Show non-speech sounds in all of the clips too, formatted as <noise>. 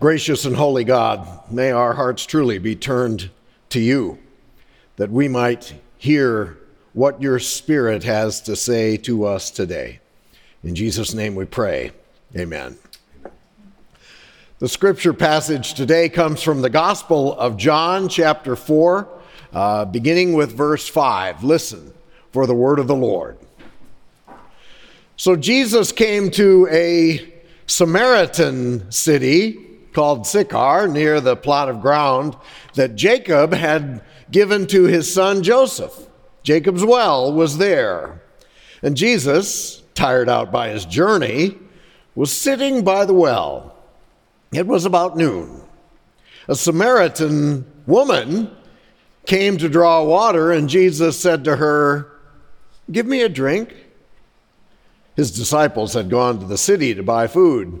Gracious and holy God, may our hearts truly be turned to you, that we might hear what your Spirit has to say to us today. In Jesus' name we pray. Amen. The scripture passage today comes from the Gospel of John, chapter 4, uh, beginning with verse 5. Listen for the word of the Lord. So Jesus came to a Samaritan city called Sychar near the plot of ground that Jacob had given to his son Joseph. Jacob's well was there. And Jesus, tired out by his journey, was sitting by the well. It was about noon. A Samaritan woman came to draw water, and Jesus said to her, Give me a drink. His disciples had gone to the city to buy food.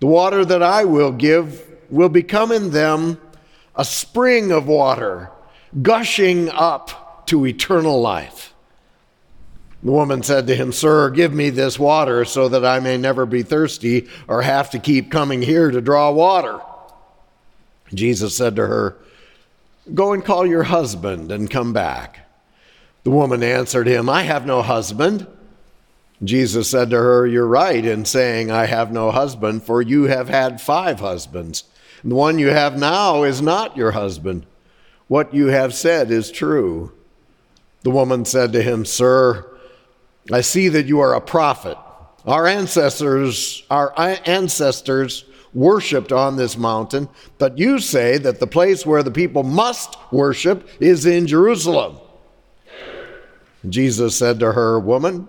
The water that I will give will become in them a spring of water, gushing up to eternal life. The woman said to him, Sir, give me this water so that I may never be thirsty or have to keep coming here to draw water. Jesus said to her, Go and call your husband and come back. The woman answered him, I have no husband. Jesus said to her, You're right in saying, I have no husband, for you have had five husbands. The one you have now is not your husband. What you have said is true. The woman said to him, Sir, I see that you are a prophet. Our ancestors, our ancestors worshiped on this mountain, but you say that the place where the people must worship is in Jerusalem. Jesus said to her, Woman,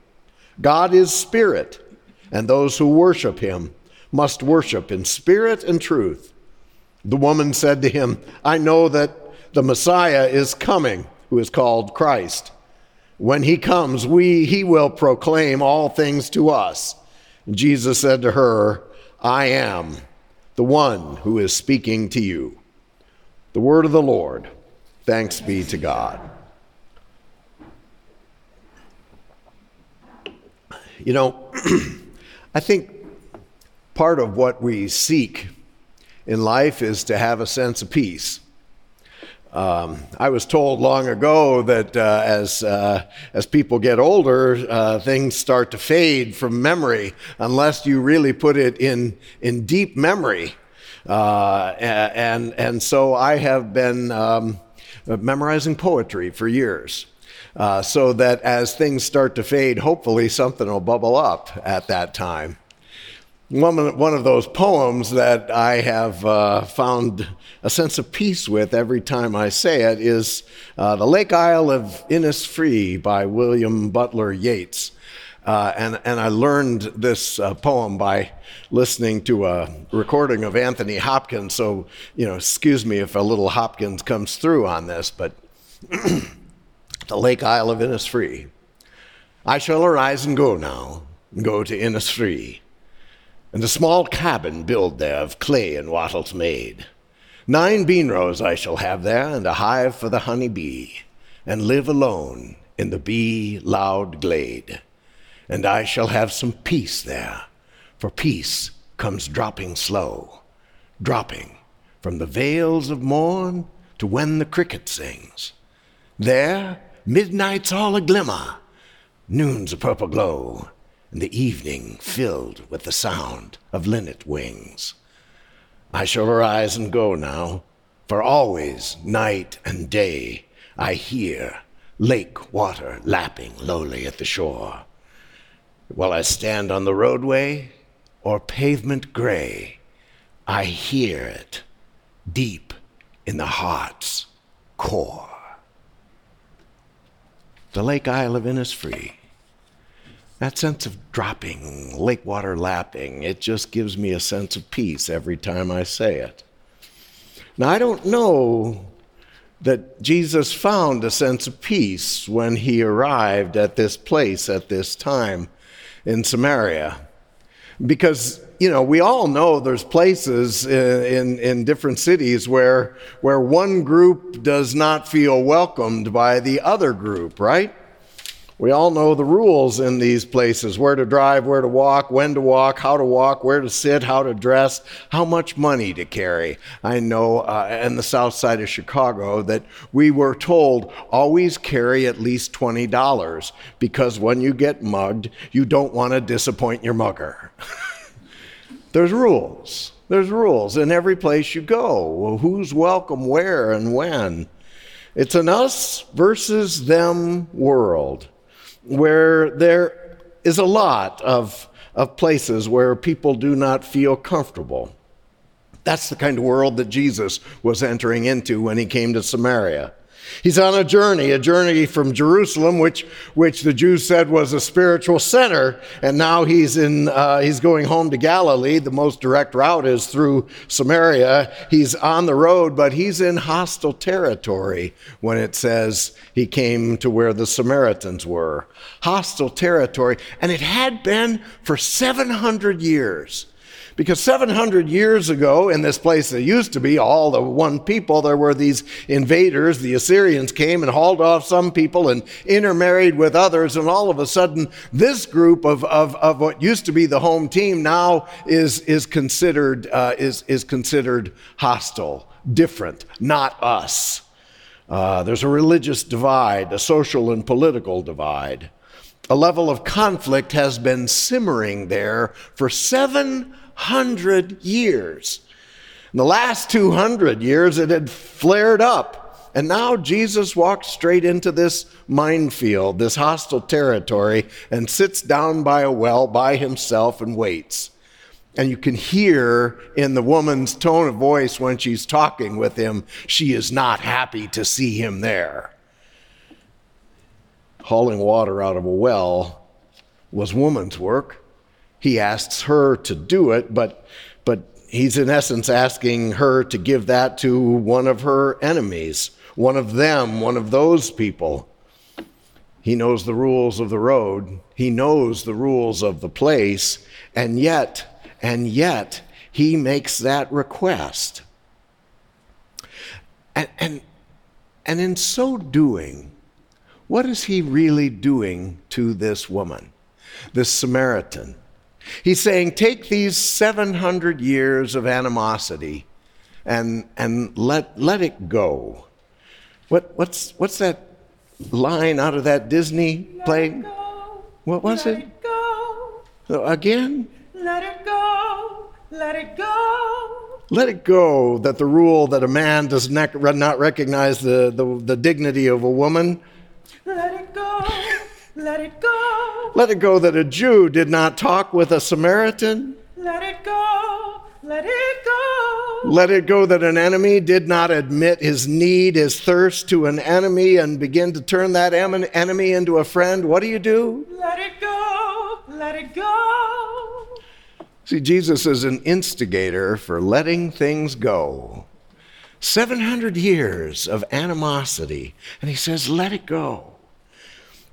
God is spirit, and those who worship him must worship in spirit and truth. The woman said to him, I know that the Messiah is coming, who is called Christ. When he comes, we, he will proclaim all things to us. Jesus said to her, I am the one who is speaking to you. The word of the Lord. Thanks be to God. You know, <clears throat> I think part of what we seek in life is to have a sense of peace. Um, I was told long ago that uh, as, uh, as people get older, uh, things start to fade from memory unless you really put it in, in deep memory. Uh, and, and so I have been um, memorizing poetry for years. Uh, so that as things start to fade, hopefully something will bubble up at that time. One, one of those poems that I have uh, found a sense of peace with every time I say it is uh, The Lake Isle of Innisfree by William Butler Yeats. Uh, and, and I learned this uh, poem by listening to a recording of Anthony Hopkins. So, you know, excuse me if a little Hopkins comes through on this, but <clears throat> the Lake Isle of Innisfree. I shall arise and go now, and go to Innisfree, and a small cabin build there of clay and wattles made. Nine bean rows I shall have there, and a hive for the honey bee, and live alone in the bee loud glade. And I shall have some peace there, for peace comes dropping slow, dropping from the vales of morn to when the cricket sings. There, midnight's all a glimmer, noon's a purple glow, and the evening filled with the sound of linnet wings. I shall arise and go now, for always, night and day, I hear lake water lapping lowly at the shore. While I stand on the roadway or pavement gray, I hear it deep in the heart's core. The Lake Isle of Innisfree. That sense of dropping, lake water lapping, it just gives me a sense of peace every time I say it. Now, I don't know that Jesus found a sense of peace when he arrived at this place at this time in Samaria. Because, you know, we all know there's places in, in, in, different cities where, where one group does not feel welcomed by the other group, right? We all know the rules in these places where to drive, where to walk, when to walk, how to walk, where to sit, how to dress, how much money to carry. I know uh, in the south side of Chicago that we were told always carry at least $20 because when you get mugged, you don't want to disappoint your mugger. <laughs> There's rules. There's rules in every place you go. Who's welcome where and when. It's an us versus them world where there is a lot of, of places where people do not feel comfortable. That's the kind of world that Jesus was entering into when he came to Samaria. He's on a journey, a journey from Jerusalem, which, which the Jews said was a spiritual center, and now he's, in, uh, he's going home to Galilee. The most direct route is through Samaria. He's on the road, but he's in hostile territory when it says he came to where the Samaritans were. Hostile territory, and it had been for 700 years. Because 700 years ago, in this place that used to be all the one people, there were these invaders. The Assyrians came and hauled off some people and intermarried with others. And all of a sudden, this group of, of, of what used to be the home team now is, is, considered, uh, is, is considered hostile, different, not us. Uh, there's a religious divide, a social and political divide. A level of conflict has been simmering there for seven hundred years. In the last 200 years, it had flared up. And now Jesus walks straight into this minefield, this hostile territory, and sits down by a well by himself and waits. And you can hear in the woman's tone of voice when she's talking with him, she is not happy to see him there. Hauling water out of a well was woman's work he asks her to do it, but, but he's in essence asking her to give that to one of her enemies, one of them, one of those people. He knows the rules of the road, he knows the rules of the place, and yet, and yet, he makes that request. And, and, and in so doing, what is he really doing to this woman, this Samaritan? He's saying, take these 700 years of animosity and, and let, let it go. What, what's, what's that line out of that Disney play? What was let it? it go. Again? Let it go. Let it go. Let it go that the rule that a man does not recognize the, the, the dignity of a woman. Let it go. Let it go. Let it go that a Jew did not talk with a Samaritan. Let it go. Let it go. Let it go that an enemy did not admit his need, his thirst to an enemy and begin to turn that enemy into a friend. What do you do? Let it go. Let it go. See, Jesus is an instigator for letting things go. 700 years of animosity, and he says, let it go.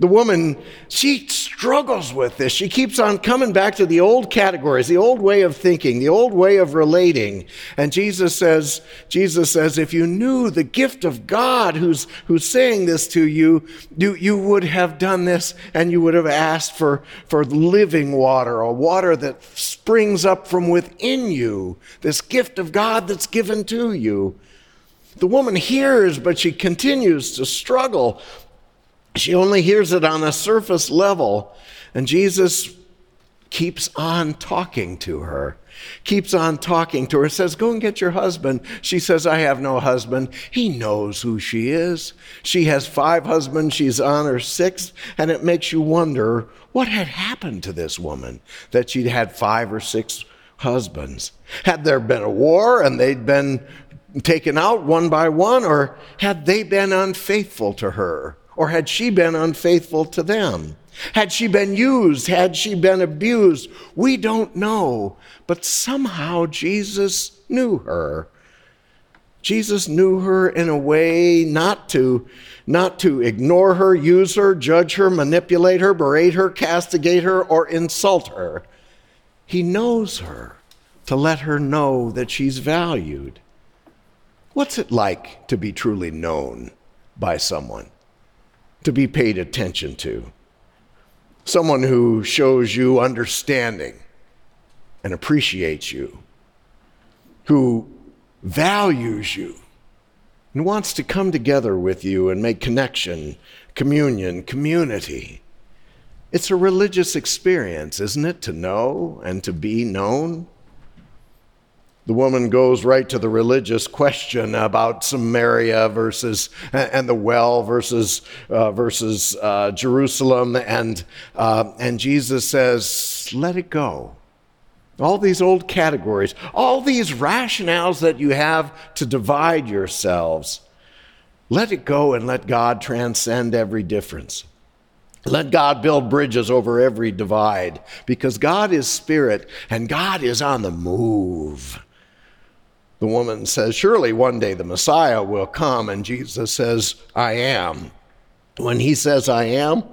The woman, she struggles with this. She keeps on coming back to the old categories, the old way of thinking, the old way of relating. And Jesus says, Jesus says, if you knew the gift of God who's, who's saying this to you, you, you would have done this and you would have asked for, for living water, or water that springs up from within you, this gift of God that's given to you. The woman hears, but she continues to struggle. She only hears it on a surface level. And Jesus keeps on talking to her, keeps on talking to her, says, Go and get your husband. She says, I have no husband. He knows who she is. She has five husbands, she's on her sixth, and it makes you wonder what had happened to this woman that she'd had five or six husbands. Had there been a war and they'd been taken out one by one, or had they been unfaithful to her? Or had she been unfaithful to them? Had she been used? Had she been abused? We don't know. But somehow Jesus knew her. Jesus knew her in a way not to, not to ignore her, use her, judge her, manipulate her, berate her, castigate her, or insult her. He knows her to let her know that she's valued. What's it like to be truly known by someone? To be paid attention to. Someone who shows you understanding and appreciates you, who values you and wants to come together with you and make connection, communion, community. It's a religious experience, isn't it, to know and to be known? The woman goes right to the religious question about Samaria versus and the well versus uh, versus uh, Jerusalem, and uh, and Jesus says, "Let it go." All these old categories, all these rationales that you have to divide yourselves, let it go and let God transcend every difference. Let God build bridges over every divide because God is spirit and God is on the move. The woman says, Surely one day the Messiah will come. And Jesus says, I am. When he says, I am,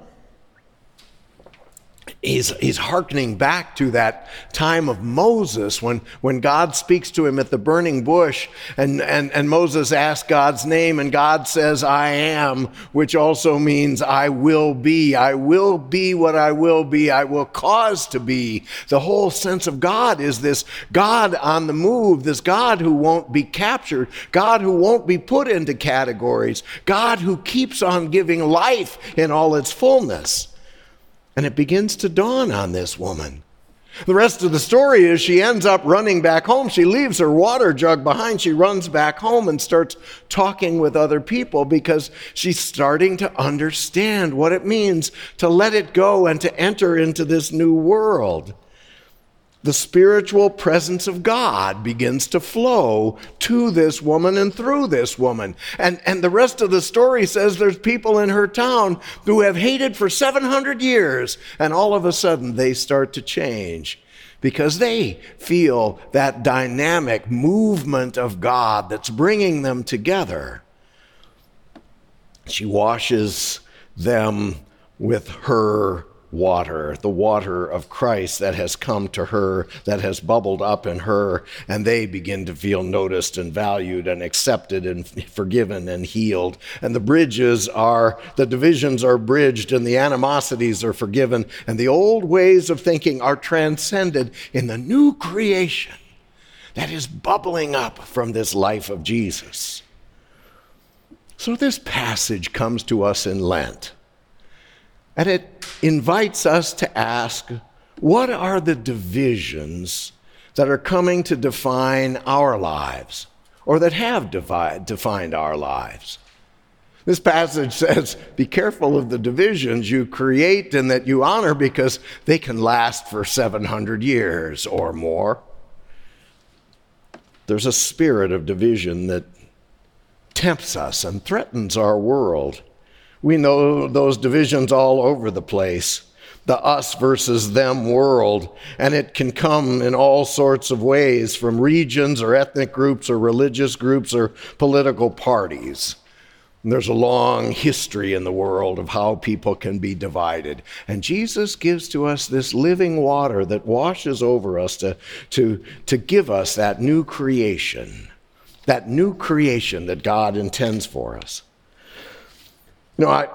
he's, he's hearkening back to that time of Moses when, when God speaks to him at the burning bush and, and, and Moses asks God's name and God says, I am, which also means I will be. I will be what I will be. I will cause to be. The whole sense of God is this God on the move, this God who won't be captured, God who won't be put into categories, God who keeps on giving life in all its fullness. And it begins to dawn on this woman. The rest of the story is she ends up running back home. She leaves her water jug behind. She runs back home and starts talking with other people because she's starting to understand what it means to let it go and to enter into this new world the spiritual presence of God begins to flow to this woman and through this woman. And, and the rest of the story says there's people in her town who have hated for 700 years, and all of a sudden they start to change because they feel that dynamic movement of God that's bringing them together. She washes them with her water, the water of Christ that has come to her, that has bubbled up in her, and they begin to feel noticed and valued and accepted and forgiven and healed. And the bridges are, the divisions are bridged and the animosities are forgiven, and the old ways of thinking are transcended in the new creation that is bubbling up from this life of Jesus. So, this passage comes to us in Lent. And it invites us to ask what are the divisions that are coming to define our lives or that have divide, defined our lives? This passage says, Be careful of the divisions you create and that you honor because they can last for 700 years or more. There's a spirit of division that tempts us and threatens our world. We know those divisions all over the place the us versus them world, and it can come in all sorts of ways from regions or ethnic groups or religious groups or political parties. And there's a long history in the world of how people can be divided. And Jesus gives to us this living water that washes over us to, to, to give us that new creation, that new creation that God intends for us. You know, I,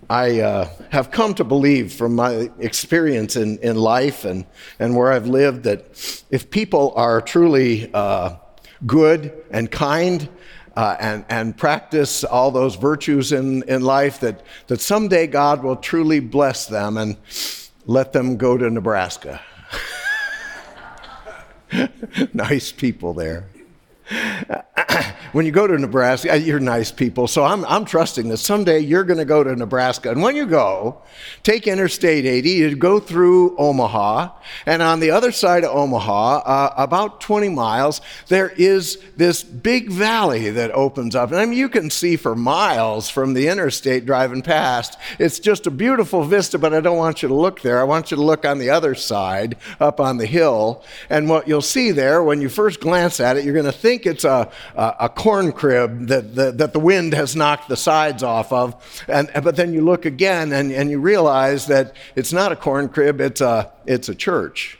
<clears throat> I uh, have come to believe from my experience in, in life and, and where I've lived that if people are truly uh, good and kind uh, and, and practice all those virtues in, in life, that, that someday God will truly bless them and let them go to Nebraska. <laughs> nice people there. <clears throat> when you go to Nebraska, you're nice people. So I'm, I'm trusting that someday you're going to go to Nebraska. And when you go, take Interstate 80, you go through Omaha. And on the other side of Omaha, uh, about 20 miles, there is this big valley that opens up. And I mean, you can see for miles from the interstate driving past. It's just a beautiful vista, but I don't want you to look there. I want you to look on the other side, up on the hill. And what you'll see there, when you first glance at it, you're going to think think it's a, a, a corn crib that, that, that, the wind has knocked the sides off of. And, but then you look again and, and you realize that it's not a corn crib, it's a, it's a church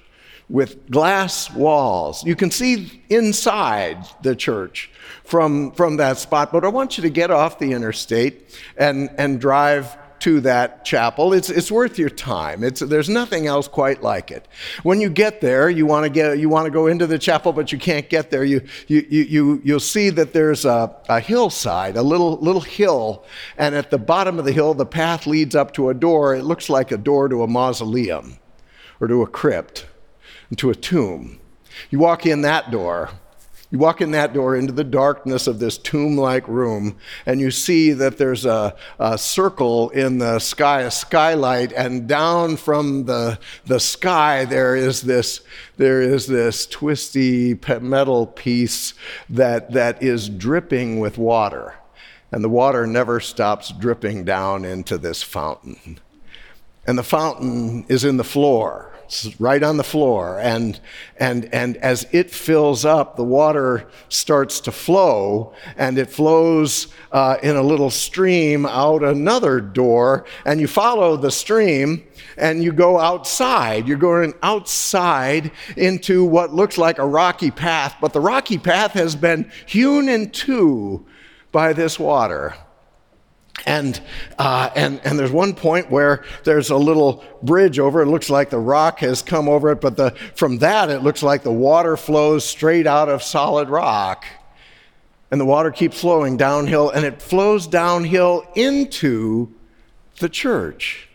with glass walls. You can see inside the church from, from that spot, but I want you to get off the interstate and, and drive to that chapel. It's, it's worth your time. It's, there's nothing else quite like it. When you get there, you want to get you want to go into the chapel, but you can't get there. You, you, you, you, you'll see that there's a, a hillside, a little, little hill, and at the bottom of the hill, the path leads up to a door. It looks like a door to a mausoleum or to a crypt, to a tomb. You walk in that door, you walk in that door into the darkness of this tomb like room, and you see that there's a, a, circle in the sky, a skylight, and down from the, the sky there is this, there is this twisty metal piece that, that is dripping with water. And the water never stops dripping down into this fountain. And the fountain is in the floor right on the floor. And, and, and as it fills up, the water starts to flow, and it flows uh, in a little stream out another door. And you follow the stream and you go outside. You're going outside into what looks like a rocky path, but the rocky path has been hewn in two by this water. And, uh, and, and there's one point where there's a little bridge over. It looks like the rock has come over it, but the, from that, it looks like the water flows straight out of solid rock. And the water keeps flowing downhill, and it flows downhill into the church.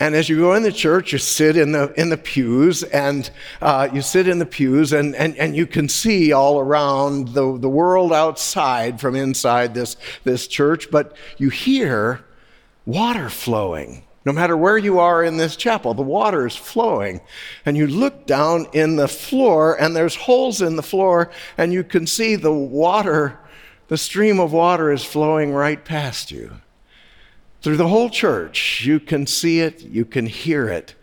And as you go in the church, you sit in the, in the pews, and uh, you sit in the pews, and, and, and you can see all around the, the world outside from inside this, this church, but you hear water flowing. No matter where you are in this chapel, the water is flowing. And you look down in the floor, and there's holes in the floor, and you can see the water, the stream of water is flowing right past you. Through the whole church, you can see it, you can hear it.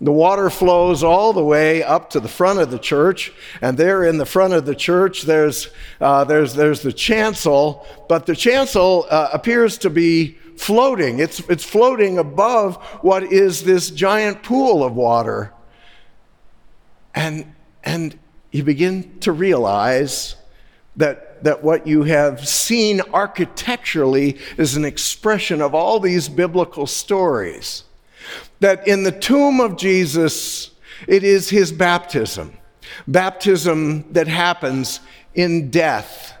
The water flows all the way up to the front of the church, and there in the front of the church, there's, uh, there's, there's the chancel, but the chancel uh, appears to be floating. It's, it's floating above what is this giant pool of water. And, and you begin to realize that that what you have seen architecturally is an expression of all these biblical stories. That in the tomb of Jesus, it is his baptism, baptism that happens in death.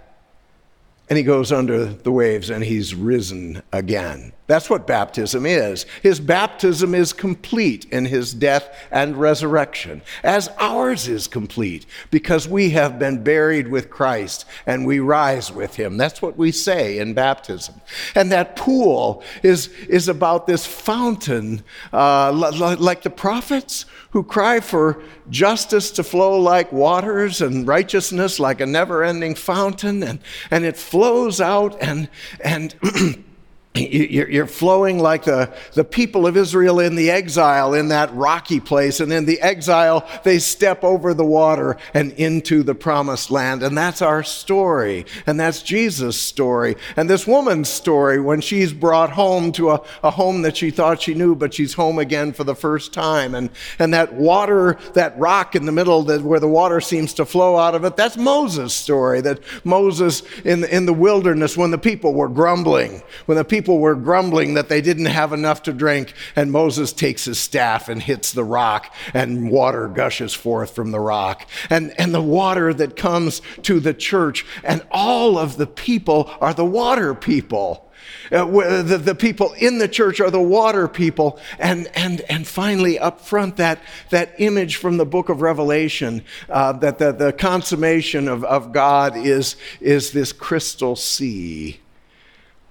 And he goes under the waves and he's risen again. That's what baptism is. His baptism is complete in his death and resurrection, as ours is complete, because we have been buried with Christ and we rise with him. That's what we say in baptism. And that pool is, is about this fountain, uh, like the prophets who cry for justice to flow like waters and righteousness like a never ending fountain, and, and it flows out and, and <clears throat> you're flowing like the, the people of Israel in the exile in that rocky place. And in the exile, they step over the water and into the promised land. And that's our story. And that's Jesus' story. And this woman's story when she's brought home to a, a home that she thought she knew, but she's home again for the first time. And, and that water, that rock in the middle that, where the water seems to flow out of it, that's Moses' story. That Moses in, in the wilderness when the people were grumbling, when the people people were grumbling that they didn't have enough to drink, and Moses takes his staff and hits the rock, and water gushes forth from the rock. And, and the water that comes to the church, and all of the people are the water people. Uh, the, the people in the church are the water people. And, and, and finally, up front, that, that image from the book of Revelation uh, that the, the consummation of, of God is, is this crystal sea.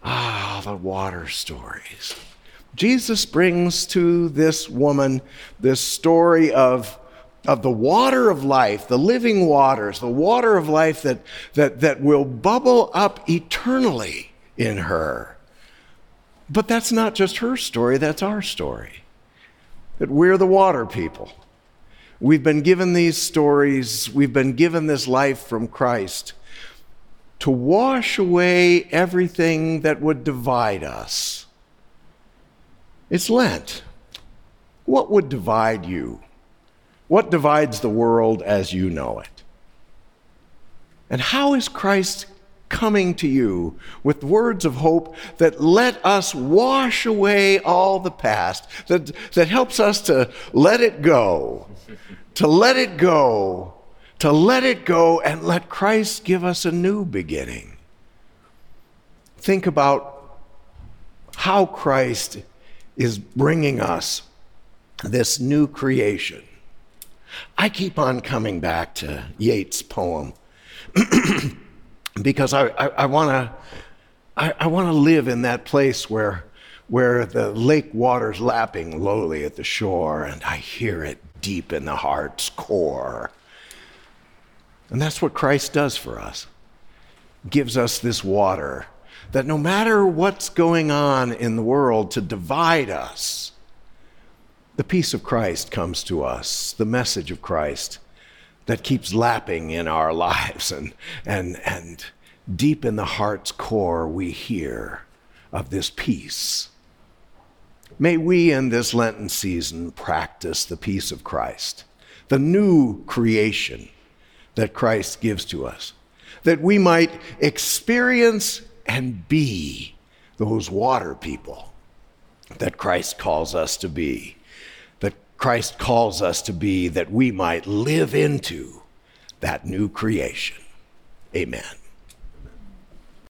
Ah, the water stories. Jesus brings to this woman this story of, of the water of life, the living waters, the water of life that, that, that will bubble up eternally in her. But that's not just her story, that's our story. That we're the water people. We've been given these stories, we've been given this life from Christ to wash away everything that would divide us. It's Lent. What would divide you? What divides the world as you know it? And how is Christ coming to you with words of hope that let us wash away all the past, that, that helps us to let it go, to let it go to let it go and let Christ give us a new beginning. Think about how Christ is bringing us this new creation. I keep on coming back to Yeats' poem <clears throat> because I, I, I want to I, I want to live in that place where where the lake water's lapping lowly at the shore and I hear it deep in the heart's core. And that's what Christ does for us. Gives us this water that no matter what's going on in the world to divide us, the peace of Christ comes to us, the message of Christ that keeps lapping in our <laughs> lives and and and deep in the heart's core we hear of this peace. May we in this Lenten season practice the peace of Christ, the new creation that Christ gives to us, that we might experience and be those water people that Christ calls us to be, that Christ calls us to be, that we might live into that new creation. Amen.